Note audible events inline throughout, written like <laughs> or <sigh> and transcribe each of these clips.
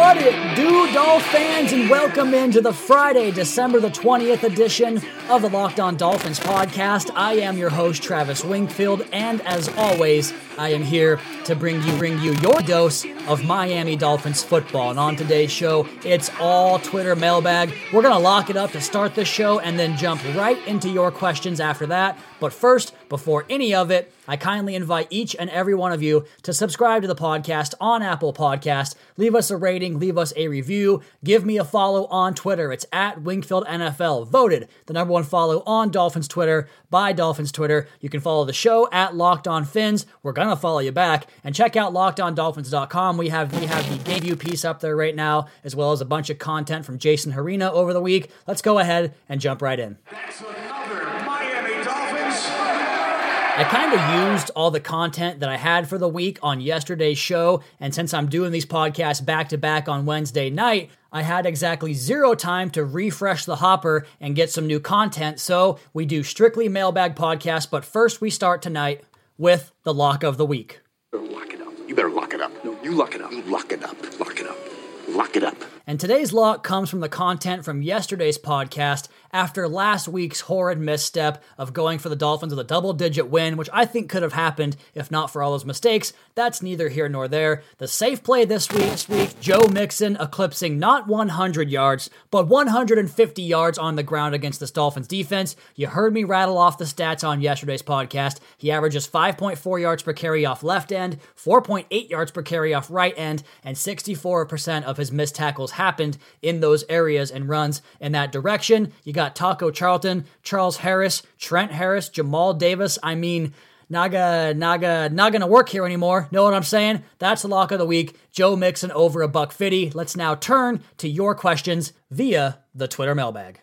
What it do, Dolph fans, and welcome into the Friday, December the 20th edition of the Locked On Dolphins podcast. I am your host, Travis Wingfield, and as always, I am here to bring you bring you your dose of Miami Dolphins football. And on today's show, it's all Twitter mailbag. We're gonna lock it up to start the show and then jump right into your questions after that. But first, before any of it, I kindly invite each and every one of you to subscribe to the podcast on Apple Podcast. Leave us a rating, leave us a review, give me a follow on Twitter. It's at Wingfield NFL. Voted the number one follow on Dolphins Twitter by Dolphins Twitter. You can follow the show at Locked On Fins. We're gonna follow you back and check out LockedOnDolphins.com. We have we have the view piece up there right now, as well as a bunch of content from Jason Hrina over the week. Let's go ahead and jump right in. That's another Miami Dolphins. I kind of used all the content that I had for the week on yesterday's show, and since I'm doing these podcasts back to back on Wednesday night, I had exactly zero time to refresh the hopper and get some new content, so we do strictly mailbag podcasts, but first we start tonight with the lock of the week. Lock it up. You better lock it up. No, you lock it up. You lock it up. Lock it up. Lock it up. And today's lock comes from the content from yesterday's podcast after last week's horrid misstep of going for the Dolphins with a double digit win, which I think could have happened if not for all those mistakes. That's neither here nor there. The safe play this week, this week Joe Mixon eclipsing not 100 yards, but 150 yards on the ground against this Dolphins defense. You heard me rattle off the stats on yesterday's podcast. He averages 5.4 yards per carry off left end, 4.8 yards per carry off right end, and 64% of his missed tackles happened in those areas and runs in that direction. You got Taco Charlton, Charles Harris, Trent Harris, Jamal Davis. I mean, Naga, Naga, not gonna work here anymore. Know what I'm saying? That's the lock of the week. Joe Mixon over a buck fifty. Let's now turn to your questions via the Twitter mailbag.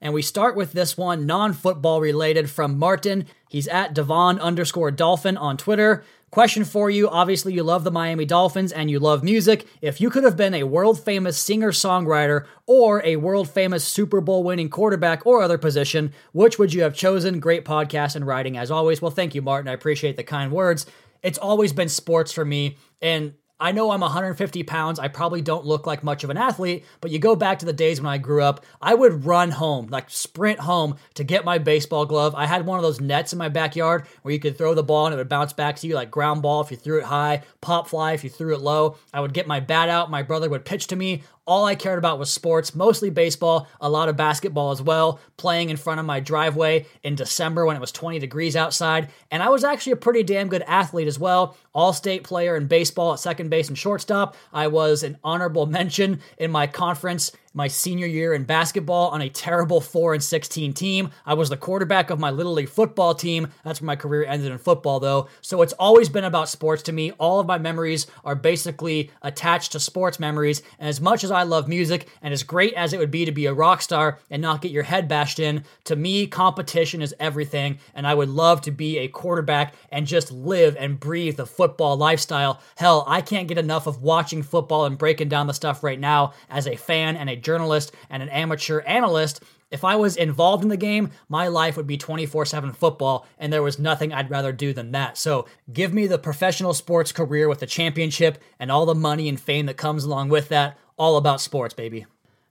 And we start with this one, non-football related from Martin. He's at Devon underscore Dolphin on Twitter. Question for you. Obviously, you love the Miami Dolphins and you love music. If you could have been a world famous singer songwriter or a world famous Super Bowl winning quarterback or other position, which would you have chosen? Great podcast and writing as always. Well, thank you, Martin. I appreciate the kind words. It's always been sports for me. And I know I'm 150 pounds. I probably don't look like much of an athlete, but you go back to the days when I grew up, I would run home, like sprint home to get my baseball glove. I had one of those nets in my backyard where you could throw the ball and it would bounce back to you like ground ball if you threw it high, pop fly if you threw it low. I would get my bat out. My brother would pitch to me. All I cared about was sports, mostly baseball, a lot of basketball as well, playing in front of my driveway in December when it was 20 degrees outside. And I was actually a pretty damn good athlete as well. All state player in baseball at second base and shortstop. I was an honorable <laughs> mention in my conference my senior year in basketball on a terrible 4 and 16 team. I was the quarterback of my little league football team. That's where my career ended in football though. So it's always been about sports to me. All of my memories are basically attached to sports memories. And as much as I love music and as great as it would be to be a rock star and not get your head bashed in, to me competition is everything and I would love to be a quarterback and just live and breathe the football lifestyle. Hell, I can't get enough of watching football and breaking down the stuff right now as a fan and a journalist and an amateur analyst. If I was involved in the game, my life would be 24 7 football, and there was nothing I'd rather do than that. So give me the professional sports career with the championship and all the money and fame that comes along with that. All about sports, baby.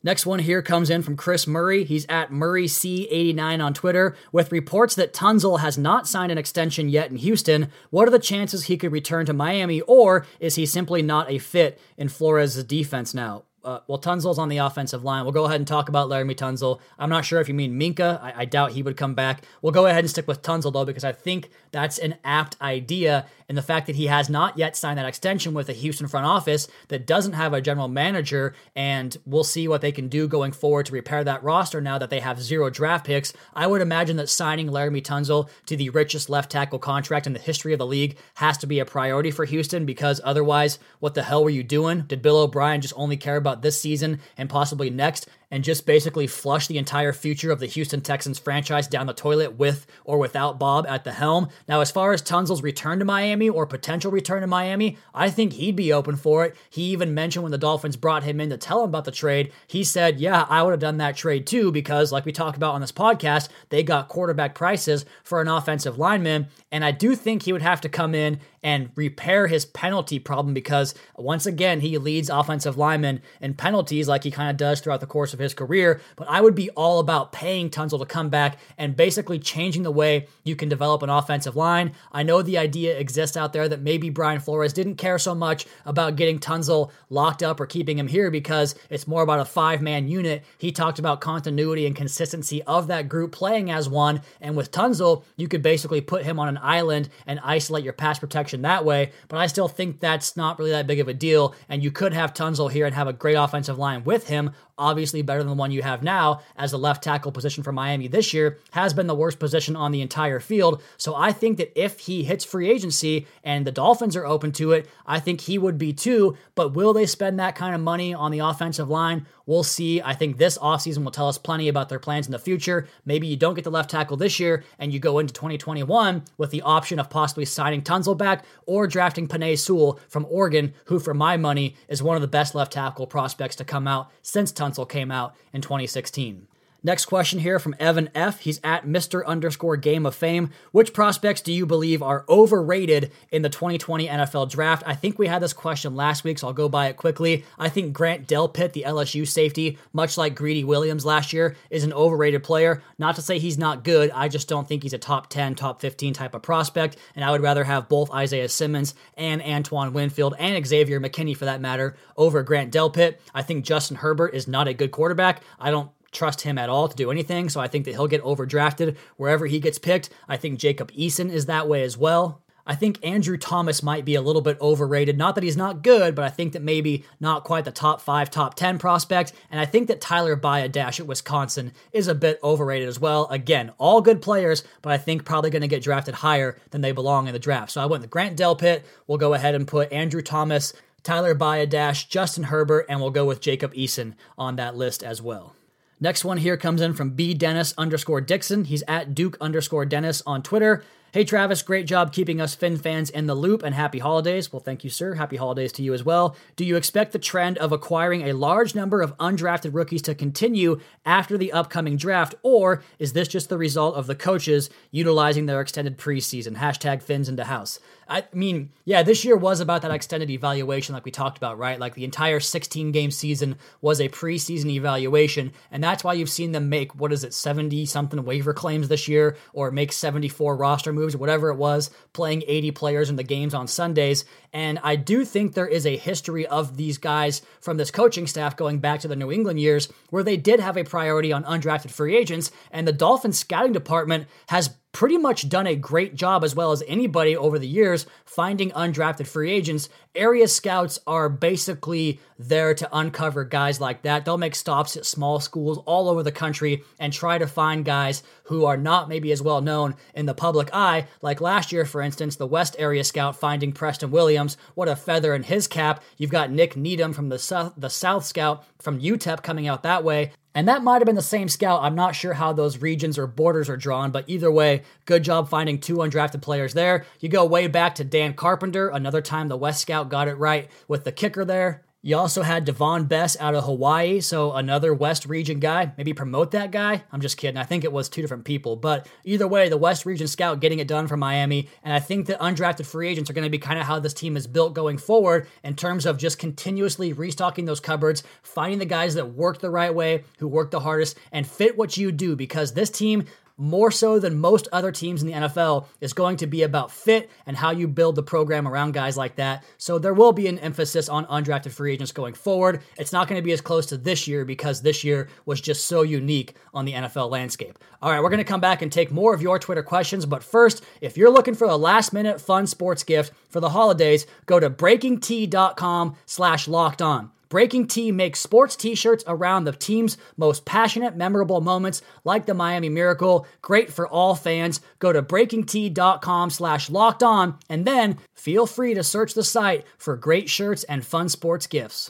Next one here comes in from Chris Murray. He's at MurrayC89 on Twitter with reports that Tunsil has not signed an extension yet in Houston. What are the chances he could return to Miami, or is he simply not a fit in Flores' defense now? Uh, well, Tunsil's on the offensive line. We'll go ahead and talk about Laremy Tunsil. I'm not sure if you mean Minkah. I, I, doubt he would come back. We'll go ahead and stick with Tunsil, though, because I think that's an apt idea. And the fact that he has not yet signed that extension with the Houston front office that doesn't have a general manager, and we'll see what they can do going forward to repair that roster now that they have zero draft picks. I would imagine that signing Laremy Tunsil to the richest left tackle contract in the history of the league has to be a priority for Houston because otherwise, what the hell were you doing? Did Bill O'Brien just only care about this season and possibly next? And just basically flush the entire future of the Houston Texans franchise down the toilet with or without Bob at the helm. Now, as far as Tunsil's return to Miami or potential return to Miami, I think he'd be open for it. He even mentioned when the Dolphins brought him in to tell him about the trade, he said, Yeah, I would have done that trade too, because like we talked about on this podcast, they got quarterback prices for an offensive lineman. And I do think he would have to come in and repair his penalty problem because once again, he leads offensive linemen in penalties like he kind of does throughout the course of his career. But I would be all about paying Tunsil to come back and basically changing the way you can develop an offensive line. I know the idea exists out there that maybe Brian Flores didn't care so much about getting Tunsil locked up or keeping him here because it's more about a five man unit. He talked about continuity and consistency of that group playing as one. And with Tunsil, you could basically put him on an island and isolate your pass protection that way. But I still think that's not really that big of a deal. And you could have Tunsil here and have a great offensive line with him obviously better than the one you have now, as the left tackle position for Miami this year has been the worst position on the entire field. So I think that if he hits free agency and the Dolphins are open to it, I think he would be too. But will they spend that kind of money on the offensive line? We'll see. I think this offseason will tell us plenty about their plans in the future. Maybe you don't get the left tackle this year and you go into 2021 with the option of possibly signing Tunsil back or drafting Penei Sewell from Oregon, who, for my money, is one of the best left tackle prospects to come out since Tunsil came out in 2016. Next question here from Evan F. He's at Mr. underscore Game of Fame. Which prospects do you believe are overrated in the 2020 NFL draft? I think we had this question last week, so I'll go by it quickly. I think Grant Delpit, the LSU safety, much like Greedy Williams last year, is an overrated player. Not to say he's not good, I just don't think he's a top 10, top 15 type of prospect, and I would rather have both Isaiah Simmons and Antoine Winfield and Xavier McKinney, for that matter, over Grant Delpit. I think Justin Herbert is not a good quarterback. I don't trust him at all to do anything. So I think that he'll get overdrafted wherever he gets picked. I think Jacob Eason is that way as well. I think Andrew Thomas might be a little bit overrated. Not that he's not good, but I think that maybe not quite the top five, top 10 prospect. And I think that Tyler Biadasz at Wisconsin is a bit overrated as well. Again, all good players, but I think probably going to get drafted higher than they belong in the draft. So I went with Grant Delpit. We'll go ahead and put Andrew Thomas, Tyler Biadasz, Justin Herbert, and we'll go with Jacob Eason on that list as well. Next one here comes in from B Dennis underscore Dixon. He's at Duke underscore Dennis on Twitter. Hey Travis, great job keeping us Fin fans in the loop and happy holidays. Well, thank you, sir. Happy holidays to you as well. Do you expect the trend of acquiring a large number of undrafted rookies to continue after the upcoming draft, or is this just the result of the coaches utilizing their extended preseason? Hashtag Fins into house. I mean, yeah, this year was about that extended evaluation, like we talked about, right? Like the entire 16 game season was a preseason evaluation, and that's why you've seen them make what is it, 70 something waiver claims this year, or make 74 roster moves whatever it was, playing 80 players in the games on Sundays. And I do think there is a history of these guys from this coaching staff going back to the New England years where they did have a priority on undrafted free agents. And the Dolphins scouting department has pretty much done a great job as well as anybody over the years finding undrafted free agents. Area scouts are basically there to uncover guys like that. They'll make stops at small schools all over the country and try to find guys who are not maybe as well known in the public eye. Like last year, for instance, the West Area scout finding Preston Williams. What a feather in his cap. You've got Nick Needham from the South, the South scout from UTEP coming out that way. And that might have been the same scout. I'm not sure how those regions or borders are drawn, but either way, good job finding two undrafted players there. You go way back to Dan Carpenter, another time the West Scout got it right with the kicker there. You also had Davone Bess out of Hawaii, so another West Region guy. Maybe promote that guy. I'm just kidding. I think it was two different people. But either way, the West Region scout getting it done for Miami. And I think that undrafted free agents are going to be kind of how this team is built going forward in terms of just continuously restocking those cupboards, finding the guys that work the right way, who work the hardest, and fit what you do because this team more so than most other teams in the NFL, is going to be about fit and how you build the program around guys like that. So there will be an emphasis on undrafted free agents going forward. It's not going to be as close to this year because this year was just so unique on the NFL landscape. All right, we're going to come back and take more of your Twitter questions. But first, if you're looking for a last minute fun sports gift for the holidays, go to breakingt.com slash locked on. Breaking T makes sports t-shirts around the team's most passionate, memorable moments, like the Miami Miracle. Great for all fans. Go to breakingt.com slash locked on, and then feel free to search the site for great shirts and fun sports gifts.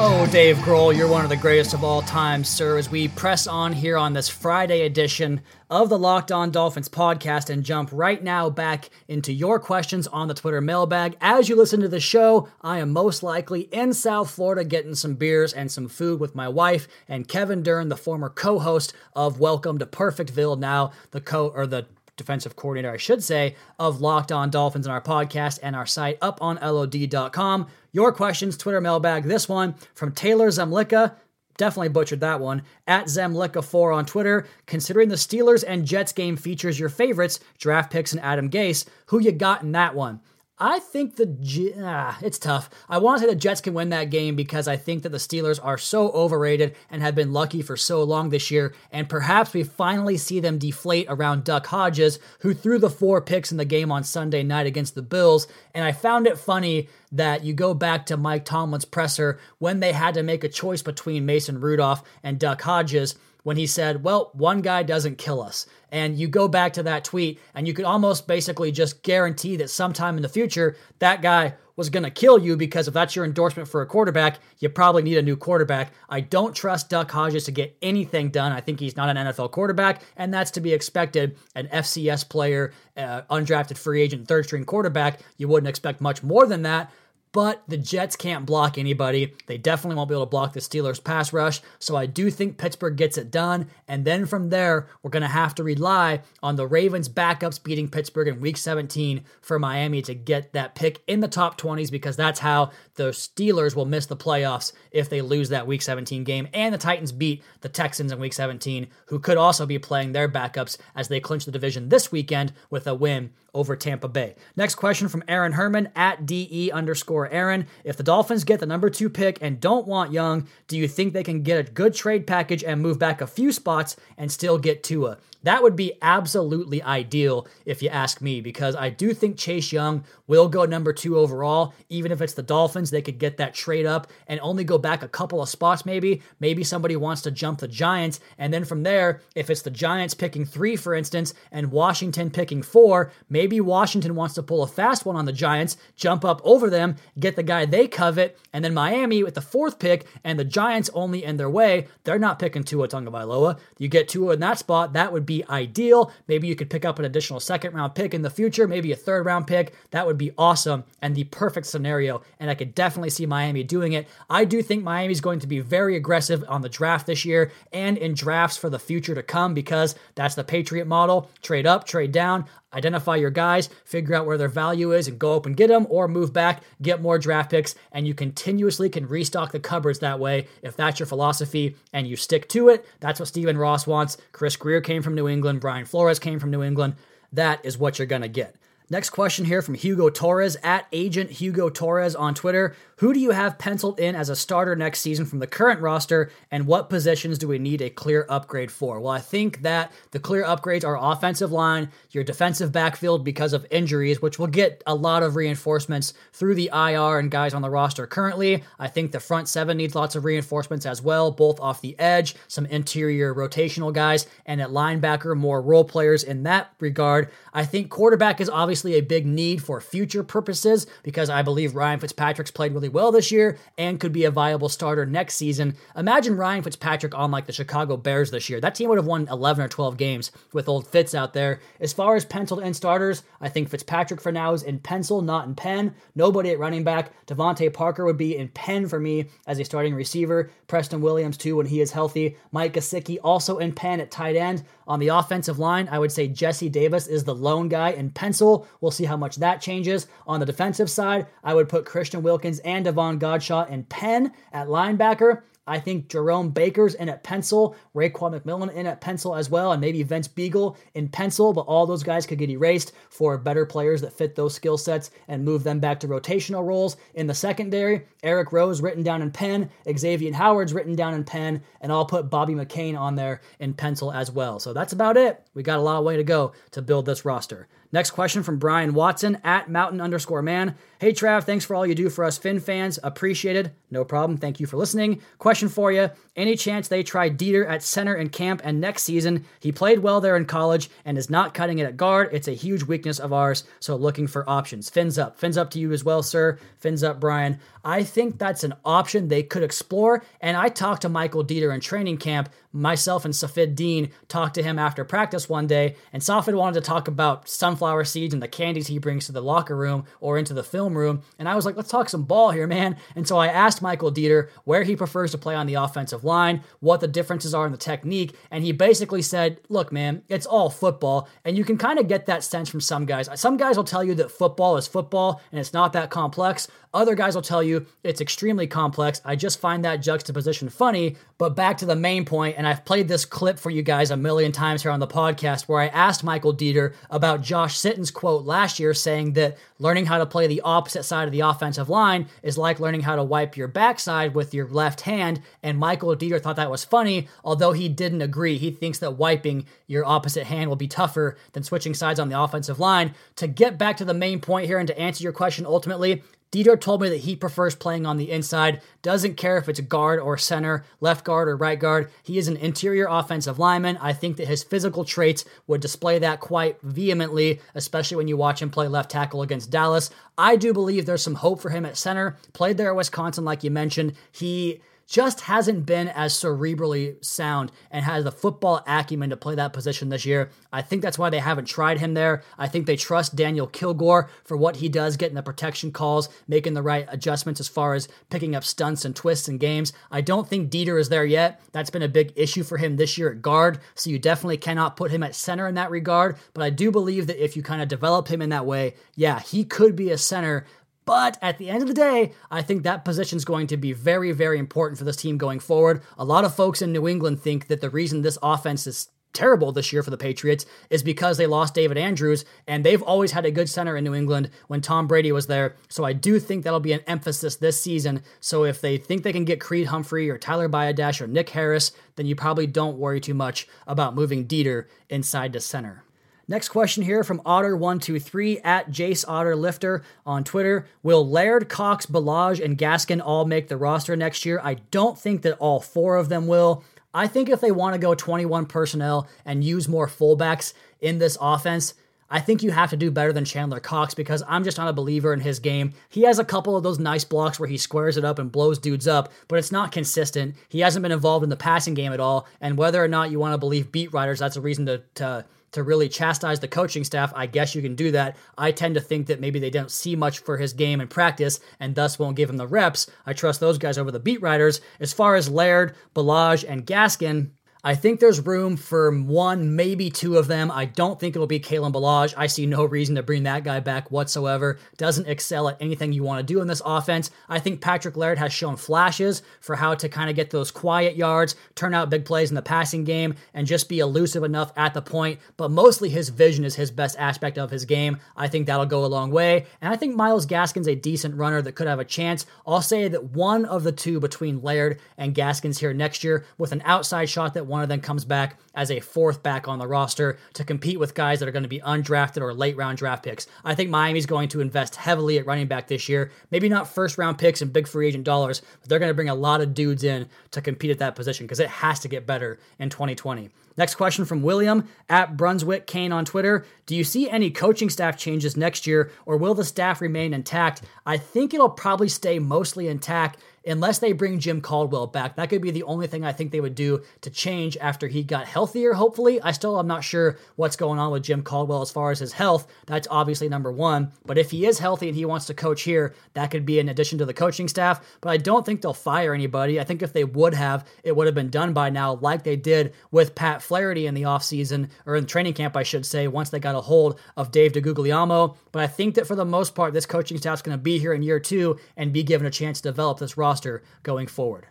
Oh, Dave Grohl, you're one of the greatest of all time, sir. As we press on here on this Friday edition of the Locked On Dolphins podcast and jump right now back into your questions on the Twitter mailbag. As you listen to the show, I am most likely in South Florida getting some beers and some food with my wife and Kevin Dern, the former co-host of Welcome to Perfectville, now the co or the defensive coordinator, I should say, of Locked On Dolphins in our podcast and our site up on LOD.com. Your questions, Twitter mailbag. This one from Taylor Zemlicka. Definitely butchered that one. At Zemlicka4 on Twitter. Considering the Steelers and Jets game features your favorites, draft picks and Adam Gase, who you got in that one? I think the ah, it's tough. I want to say the Jets can win that game because I think that the Steelers are so overrated and have been lucky for so long this year, and perhaps we finally see them deflate around Duck Hodges, who threw the four picks in the game on Sunday night against the Bills. And I found it funny that you go back to Mike Tomlin's presser when they had to make a choice between Mason Rudolph and Duck Hodges when he said, Well, one guy doesn't kill us. And you go back to that tweet, and you could almost basically just guarantee that sometime in the future, that guy was going to kill you because if that's your endorsement for a quarterback, you probably need a new quarterback. I don't trust Duck Hodges to get anything done. I think he's not an NFL quarterback, and that's to be expected. An FCS player, uh, undrafted free agent, third string quarterback, you wouldn't expect much more than that but the Jets can't block anybody. They definitely won't be able to block the Steelers' pass rush. So I do think Pittsburgh gets it done. And then from there, we're going to have to rely on the Ravens' backups beating Pittsburgh in week 17 for Miami to get that pick in the top 20s because that's how the Steelers will miss the playoffs if they lose that week 17 game. And the Titans beat the Texans in week 17, who could also be playing their backups as they clinch the division this weekend with a win over Tampa Bay. Next question from Aaron Herman at DE underscore Aaron. If the Dolphins get the number two pick and don't want Young, do you think they can get a good trade package and move back a few spots and still get Tua? That would be absolutely ideal if you ask me, because I do think Chase Young will go number two overall. Even if it's the Dolphins, they could get that trade up and only go back a couple of spots, maybe. Maybe somebody wants to jump the Giants. And then from there, if it's the Giants picking three, for instance, and Washington picking four, maybe Washington wants to pull a fast one on the Giants, jump up over them, get the guy they covet, and then Miami with the fourth pick and the Giants only in their way, they're not picking Tua Tagovailoa. You get Tua in that spot, that would be ideal. Maybe you could pick up an additional second round pick in the future, maybe a third round pick. That would be awesome and the perfect scenario. And I could definitely see Miami doing it. I do think Miami's going to be very aggressive on the draft this year and in drafts for the future to come because that's the Patriot model trade up, trade down. Identify your guys, figure out where their value is, and go up and get them, or move back, get more draft picks, and you continuously can restock the cupboards that way if that's your philosophy and you stick to it. That's what Stephen Ross wants. Chris Grier came from New England, Brian Flores came from New England. That is what you're going to get. Next question here from Hugo Torres at Agent Hugo Torres on Twitter. Who do you have penciled in as a starter next season from the current roster, and what positions do we need a clear upgrade for? Well, I think that the clear upgrades are offensive line, your defensive backfield because of injuries, which will get a lot of reinforcements through the IR and guys on the roster currently. I think the front seven needs lots of reinforcements as well, both off the edge, some interior rotational guys, and at linebacker, more role players in that regard. I think quarterback is obviously a big need for future purposes because I believe Ryan Fitzpatrick's played really well this year and could be a viable starter next season. Imagine Ryan Fitzpatrick on like the Chicago Bears this year. That team would have won 11 or 12 games with old Fitz out there. As far as penciled in starters, I think Fitzpatrick for now is in pencil, not in pen. Nobody at running back. DeVante Parker would be in pen for me as a starting receiver. Preston Williams too when he is healthy. Mike Gesicki also in pen at tight end. On the offensive line, I would say Jesse Davis is the lone guy in pencil. We'll see how much that changes. On the defensive side, I would put Christian Wilkins and Davon Godchaux in pen at linebacker. I think Jerome Baker's in at pencil, Raekwon McMillan in at pencil as well, and maybe Vince Biegel in pencil, but all those guys could get erased for better players that fit those skill sets and move them back to rotational roles. In the secondary, Eric Rowe's written down in pen, Xavier Howard's written down in pen, and I'll put Bobby McCain on there in pencil as well. So that's about it. We got a lot of way to go to build this roster. Next question from Brian Watson at mountain underscore man. Hey Trav, thanks for all you do for us Fin fans. Appreciated. No problem. Thank you for listening. Question for you. Any chance they try Deiter at center in camp and next season? He played well there in college and is not cutting it at guard. It's a huge weakness of ours. So looking for options. Fins up. Fins up to you as well, sir. Fins up, Brian. I think that's an option they could explore. And I talked to Michael Deiter in training camp. Myself and Safid Deen talked to him after practice one day, and Safid wanted to talk about sunflower seeds and the candies he brings to the locker room or into the film room. And I was like, let's talk some ball here, man. And so I asked Michael Deiter where he prefers to play on the offensive line, what the differences are in the technique. And he basically said, look, man, it's all football. And you can kind of get that sense from some guys. Some guys will tell you that football is football and it's not that complex. Other guys will tell you it's extremely complex. I just find that juxtaposition funny. But back to the main point, and I've played this clip for you guys a million times here on the podcast where I asked Michael Deiter about Josh Sitton's quote last year saying that learning how to play the opposite side of the offensive line is like learning how to wipe your backside with your left hand. And Michael Deiter thought that was funny, although he didn't agree. He thinks that wiping your opposite hand will be tougher than switching sides on the offensive line. To get back to the main point here and to answer your question ultimately, Deiter told me that he prefers playing on the inside, doesn't care if it's guard or center, left guard or right guard. He is an interior offensive lineman. I think that his physical traits would display that quite vehemently, especially when you watch him play left tackle against Dallas. I do believe there's some hope for him at center. Played there at Wisconsin, like you mentioned. He just hasn't been as cerebrally sound and has the football acumen to play that position this year. I think that's why they haven't tried him there. I think they trust Daniel Kilgore for what he does, getting the protection calls, making the right adjustments as far as picking up stunts and twists in games. I don't think Deiter is there yet. That's been a big issue for him this year at guard, so you definitely cannot put him at center in that regard. But I do believe that if you kind of develop him in that way, yeah, he could be a center but at the end of the day, I think that position is going to be very, very important for this team going forward. A lot of folks in New England think that the reason this offense is terrible this year for the Patriots is because they lost David Andrews, and they've always had a good center in New England when Tom Brady was there. So I do think that'll be an emphasis this season. So if they think they can get Creed Humphrey or Tyler Biadasz or Nick Harris, then you probably don't worry too much about moving Deiter inside to center. Next question here from Otter123 at Jace Otter Lifter on Twitter. Will Laird, Cox, Ballage, and Gaskin all make the roster next year? I don't think that all four of them will. I think if they want to go 21 personnel and use more fullbacks in this offense, I think you have to do better than Chandler Cox because I'm just not a believer in his game. He has a couple of those nice blocks where he squares it up and blows dudes up, but it's not consistent. He hasn't been involved in the passing game at all. And whether or not you want to believe beat writers, that's a reason to, to to really chastise the coaching staff, I guess you can do that. I tend to think that maybe they don't see much for his game in practice and thus won't give him the reps. I trust those guys over the beat writers. As far as Laird, Ballage, and Gaskin, I think there's room for one, maybe two of them. I don't think it'll be Kalen Ballage. I see no reason to bring that guy back whatsoever. Doesn't excel at anything you want to do in this offense. I think Patrick Laird has shown flashes for how to kind of get those quiet yards, turn out big plays in the passing game, and just be elusive enough at the point. But mostly his vision is his best aspect of his game. I think that'll go a long way. And I think Myles Gaskin's a decent runner that could have a chance. I'll say that one of the two between Laird and Gaskins here next year with an outside shot that one of them comes back as a fourth back on the roster to compete with guys that are going to be undrafted or late round draft picks. I think Miami's going to invest heavily at running back this year. Maybe not first round picks and big free agent dollars, but they're going to bring a lot of dudes in to compete at that position because it has to get better in 2020. Next question from William at Brunswick Kane on Twitter. Do you see any coaching staff changes next year or will the staff remain intact? I think it'll probably stay mostly intact unless they bring Jim Caldwell back. That could be the only thing I think they would do to change after he got healthier, hopefully. I still am not sure what's going on with Jim Caldwell as far as his health. That's obviously number one. But if he is healthy and he wants to coach here, that could be an addition to the coaching staff. But I don't think they'll fire anybody. I think if they would have, it would have been done by now, like they did with Pat Flaherty in the offseason, or in training camp, I should say, once they got a hold of Dave DeGuglielmo. But I think that for the most part, this coaching staff's going to be here in year two and be given a chance to develop this roster going forward.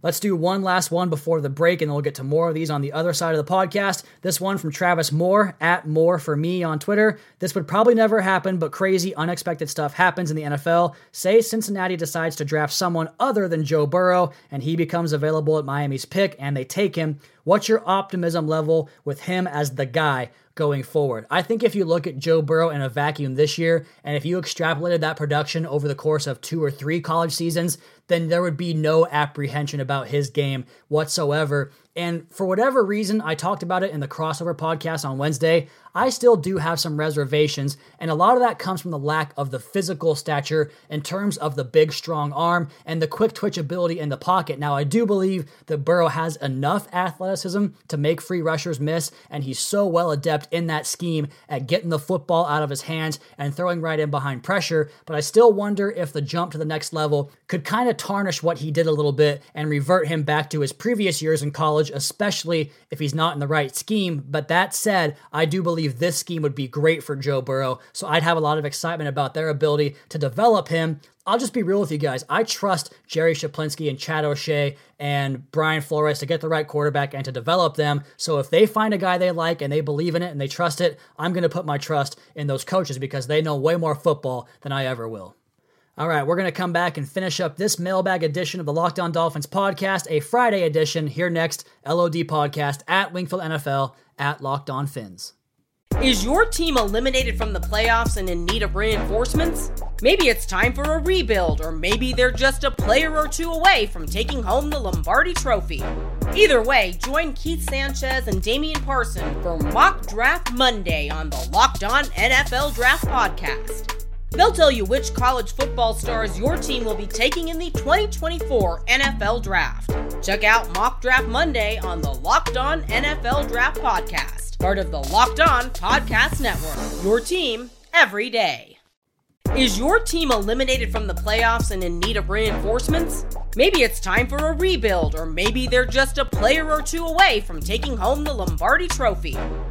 Let's do one last one before the break, and then we'll get to more of these on the other side of the podcast. This one from Travis Moore, at Moore for me on Twitter. This would probably never happen, but crazy, unexpected stuff happens in the NFL. Say Cincinnati decides to draft someone other than Joe Burrow, and he becomes available at Miami's pick, and they take him. What's your optimism level with him as the guy going forward? I think if you look at Joe Burrow in a vacuum this year, and if you extrapolated that production over the course of two or three college seasons, then there would be no apprehension about his game whatsoever. And for whatever reason, I talked about it in the crossover podcast on Wednesday. I still do have some reservations, and a lot of that comes from the lack of the physical stature in terms of the big, strong arm and the quick twitch ability in the pocket. Now, I do believe that Burrow has enough athleticism to make free rushers miss, and he's so well adept in that scheme at getting the football out of his hands and throwing right in behind pressure. But I still wonder if the jump to the next level could kind of tarnish what he did a little bit and revert him back to his previous years in college, especially if he's not in the right scheme. But that said, I do believe this scheme would be great for Joe Burrow. So I'd have a lot of excitement about their ability to develop him. I'll just be real with you guys. I trust Jerry Schuplinski and Chad O'Shea and Brian Flores to get the right quarterback and to develop them. So if they find a guy they like and they believe in it and they trust it, I'm going to put my trust in those coaches because they know way more football than I ever will. All right, we're going to come back and finish up this mailbag edition of the Locked On Dolphins podcast, a Friday edition here next, LOD podcast at Wingfield NFL at Locked On Fins. Is your team eliminated from the playoffs and in need of reinforcements? Maybe it's time for a rebuild, or maybe they're just a player or two away from taking home the Lombardi Trophy. Either way, join Keith Sanchez and Damian Parson for Mock Draft Monday on the Locked On NFL Draft Podcast. They'll tell you which college football stars your team will be taking in the 2024 NFL Draft. Check out Mock Draft Monday on the Locked On NFL Draft Podcast part of the Locked On Podcast Network. Your team every day. Is your team eliminated from the playoffs and in need of reinforcements? Maybe it's time for a rebuild, or maybe they're just a player or two away from taking home the Lombardi Trophy.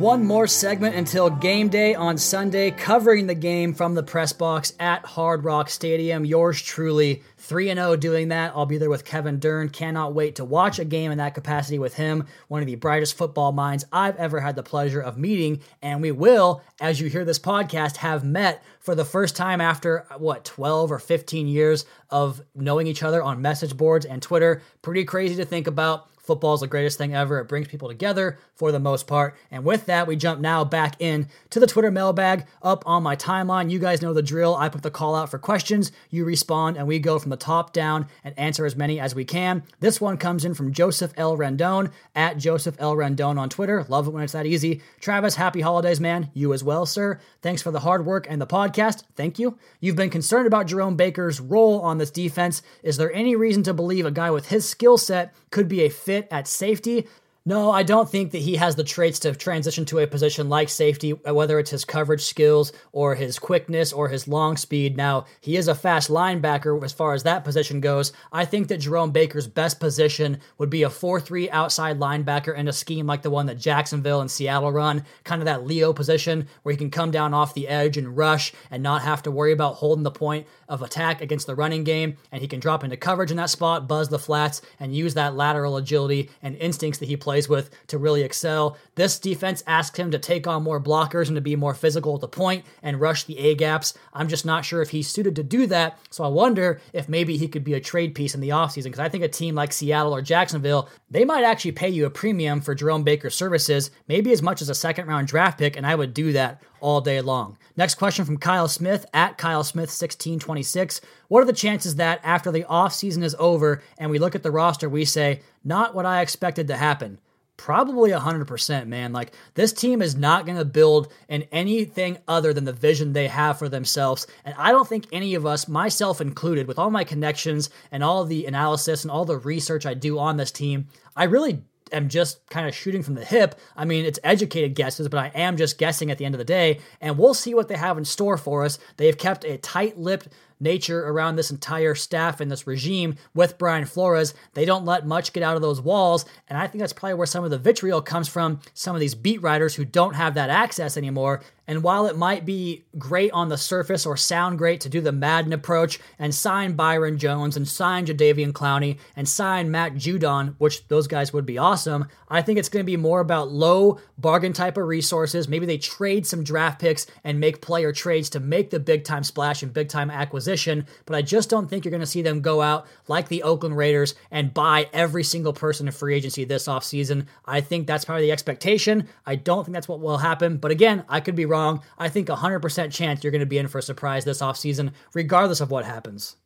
One more segment until game day on Sunday, covering the game from the press box at Hard Rock Stadium. Yours truly, 3 0 doing that. I'll be there with Kevin Dern. Cannot wait to watch a game in that capacity with him. One of the brightest football minds I've ever had the pleasure of meeting. And we will, as you hear this podcast, have met for the first time after what, 12 or 15 years of knowing each other on message boards and Twitter. Pretty crazy to think about. Football is the greatest thing ever. It brings people together for the most part. And with that, we jump now back in to the Twitter mailbag up on my timeline. You guys know the drill. I put the call out for questions, you respond, and we go from the top down and answer as many as we can. This one comes in from Joseph L. Rendon at Joseph L. Rendon on Twitter. Love it when it's that easy. Travis, happy holidays, man. You as well, sir. Thanks for the hard work and the podcast. Thank you. You've been concerned about Jerome Baker's role on this defense. Is there any reason to believe a guy with his skill set could be a fit at safety? No, I don't think that he has the traits to transition to a position like safety, uh, whether it's his coverage skills or his quickness or his long speed. Now, he is a fast linebacker as far as that position goes. I think that Jerome Baker's best position would be a 4 3 outside linebacker in a scheme like the one that Jacksonville and Seattle run, kind of that Leo position where he can come down off the edge and rush and not have to worry about holding the point of attack against the running game. And he can drop into coverage in that spot, buzz the flats, and use that lateral agility and instincts that he plays plays with to really excel. This defense asks him to take on more blockers and to be more physical at the point and rush the A gaps. I'm just not sure if he's suited to do that. So I wonder if maybe he could be a trade piece in the offseason because I think a team like Seattle or Jacksonville, they might actually pay you a premium for Jerome Baker's services, maybe as much as a second round draft pick, and I would do that all day long. Next question from Kyle Smith at Kyle Smith 1626. What are the chances that after the offseason is over and we look at the roster, we say, not what I expected to happen? Probably 100%, man. Like, this team is not going to build in anything other than the vision they have for themselves. And I don't think any of us, myself included, with all my connections and all the analysis and all the research I do on this team, I really am just kind of shooting from the hip. I mean, it's educated guesses, but I am just guessing at the end of the day. And we'll see what they have in store for us. They have kept a tight lipped nature around this entire staff and this regime with Brian Flores. They don't let much get out of those walls. And I think that's probably where some of the vitriol comes from some of these beat writers who don't have that access anymore. And while it might be great on the surface or sound great to do the Madden approach and sign Byron Jones and sign Jadeveon Clowney and sign Matt Judon, which those guys would be awesome, I think it's going to be more about low bargain type of resources. Maybe they trade some draft picks and make player trades to make the big time splash and big time acquisition. But I just don't think you're going to see them go out like the Oakland Raiders and buy every single person in free agency this offseason. I think that's probably the expectation. I don't think that's what will happen. But again, I could be wrong wrong, I think 100% chance you're going to be in for a surprise this offseason, regardless of what happens.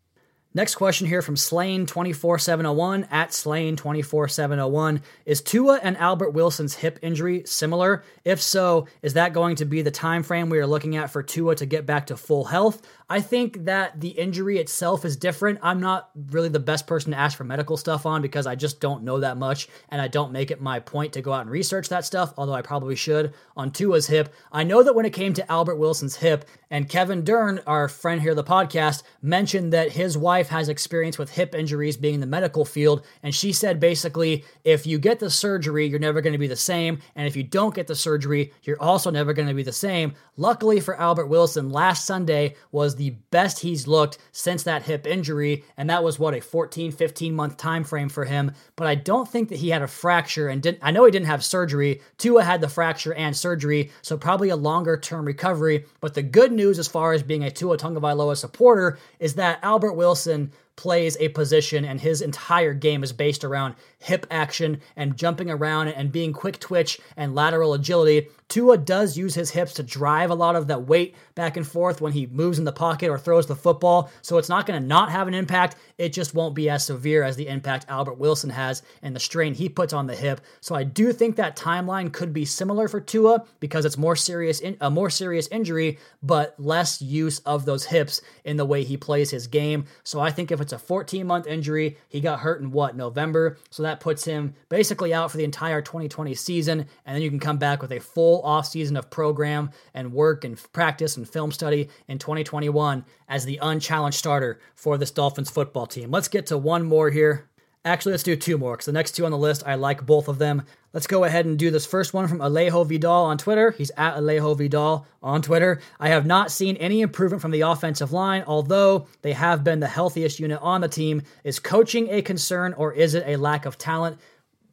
Next question here from Slane24701 at Slane24701. Is Tua and Albert Wilson's hip injury similar? If so, is that going to be the time frame we are looking at for Tua to get back to full health? I think that the injury itself is different. I'm not really the best person to ask for medical stuff on because I just don't know that much and I don't make it my point to go out and research that stuff, although I probably should on Tua's hip. I know that when it came to Albert Wilson's hip, and Kevin Dern, our friend here, the podcast, mentioned that his wife has experience with hip injuries being in the medical field, and she said basically, if you get the surgery, you're never going to be the same, and if you don't get the surgery, you're also never going to be the same. Luckily for Albert Wilson, last Sunday was the best he's looked since that hip injury, and that was what a 14, 15 month time frame for him. But I don't think that he had a fracture, and didn't. I know he didn't have surgery. Tua had the fracture and surgery, so probably a longer term recovery. But the good news, as far as being a Tua Tagovailoa supporter, is that Albert Wilson and plays a position and his entire game is based around hip action and jumping around and being quick twitch and lateral agility. Tua does use his hips to drive a lot of that weight back and forth when he moves in the pocket or throws the football. So it's not going to not have an impact. It just won't be as severe as the impact Albert Wilson has and the strain he puts on the hip. So I do think that timeline could be similar for Tua because it's more serious in, a more serious injury, but less use of those hips in the way he plays his game. So I think if it's a 14 month injury, he got hurt in what November, so that puts him basically out for the entire 2020 season, and then you can come back with a full off season of program and work and practice and film study in 2021 as the unchallenged starter for this Dolphins football team. Let's get to one more here. Actually, let's do two more because the next two on the list, I like both of them. Let's go ahead and do this first one from Alejo Vidal on Twitter. He's at Alejo Vidal on Twitter. I have not seen any improvement from the offensive line, although they have been the healthiest unit on the team. Is coaching a concern or is it a lack of talent?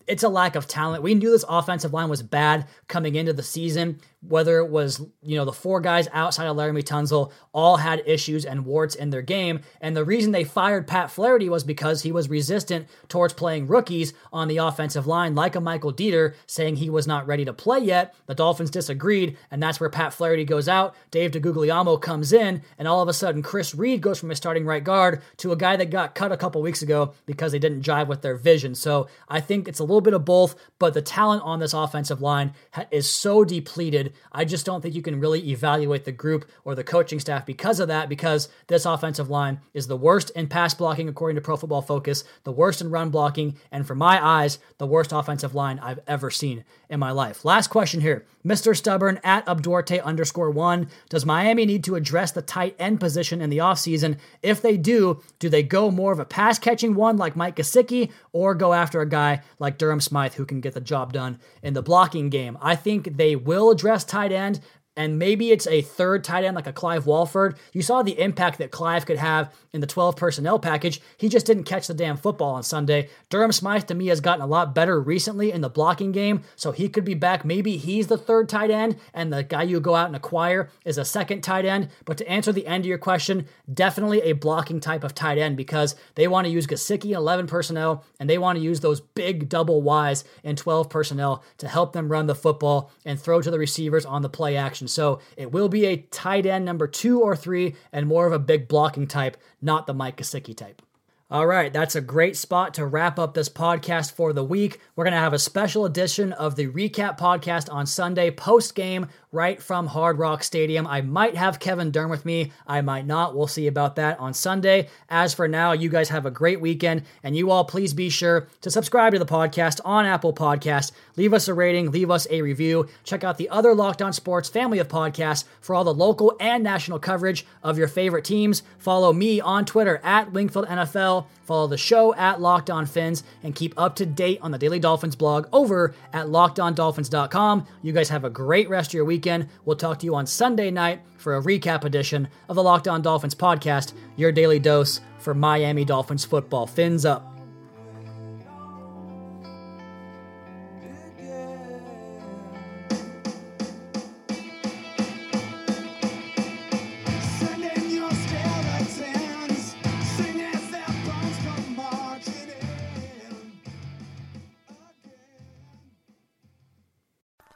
it's a lack of talent. We knew this offensive line was bad coming into the season whether it was, you know, the four guys outside of Laremy Tunsil all had issues and warts in their game. And the reason they fired Pat Flaherty was because he was resistant towards playing rookies on the offensive line, like a Michael Deiter, saying he was not ready to play yet. The Dolphins disagreed, and that's where Pat Flaherty goes out. Dave DeGuglielmo comes in, and all of a sudden, Chris Reed goes from a starting right guard to a guy that got cut a couple weeks ago because they didn't jive with their vision. So I think it's a little bit of both, but the talent on this offensive line is so depleted I just don't think you can really evaluate the group or the coaching staff because of that, because this offensive line is the worst in pass blocking, according to Pro Football Focus, the worst in run blocking, and for my eyes, the worst offensive line I've ever seen in my life. Last question here. Mr. Stubborn at Abduarte underscore one. Does Miami need to address the tight end position in the offseason? If they do, do they go more of a pass catching one like Mike Gesicki or go after a guy like Durham Smythe who can get the job done in the blocking game? I think they will address tight end and maybe it's a third tight end like a Clive Walford. You saw the impact that Clive could have in the 12 personnel package. He just didn't catch the damn football on Sunday. Durham Smythe to me has gotten a lot better recently in the blocking game, so he could be back. Maybe he's the third tight end, and the guy you go out and acquire is a second tight end. But to answer the end of your question, definitely a blocking type of tight end because they want to use Gesicki in 11 personnel, and they want to use those big double Ys in 12 personnel to help them run the football and throw to the receivers on the play action. So it will be a tight end number two or three and more of a big blocking type, not the Mike Gesicki type. All right, that's a great spot to wrap up this podcast for the week. We're going to have a special edition of the recap podcast on Sunday post game right from Hard Rock Stadium. I might have Kevin Dern with me. I might not. We'll see about that on Sunday. As for now, you guys have a great weekend, and you all please be sure to subscribe to the podcast on Apple Podcast. Leave us a rating, leave us a review. Check out the other Locked On Sports family of podcasts for all the local and national coverage of your favorite teams. Follow me on Twitter at Wingfield NFL. Follow the show at Locked On Phins and keep up to date on the Daily Dolphins blog over at lockedondolphins.com. You guys have a great rest of your weekend. We'll talk to you on Sunday night for a recap edition of the Locked On Dolphins podcast, your daily dose for Miami Dolphins football. Fins up.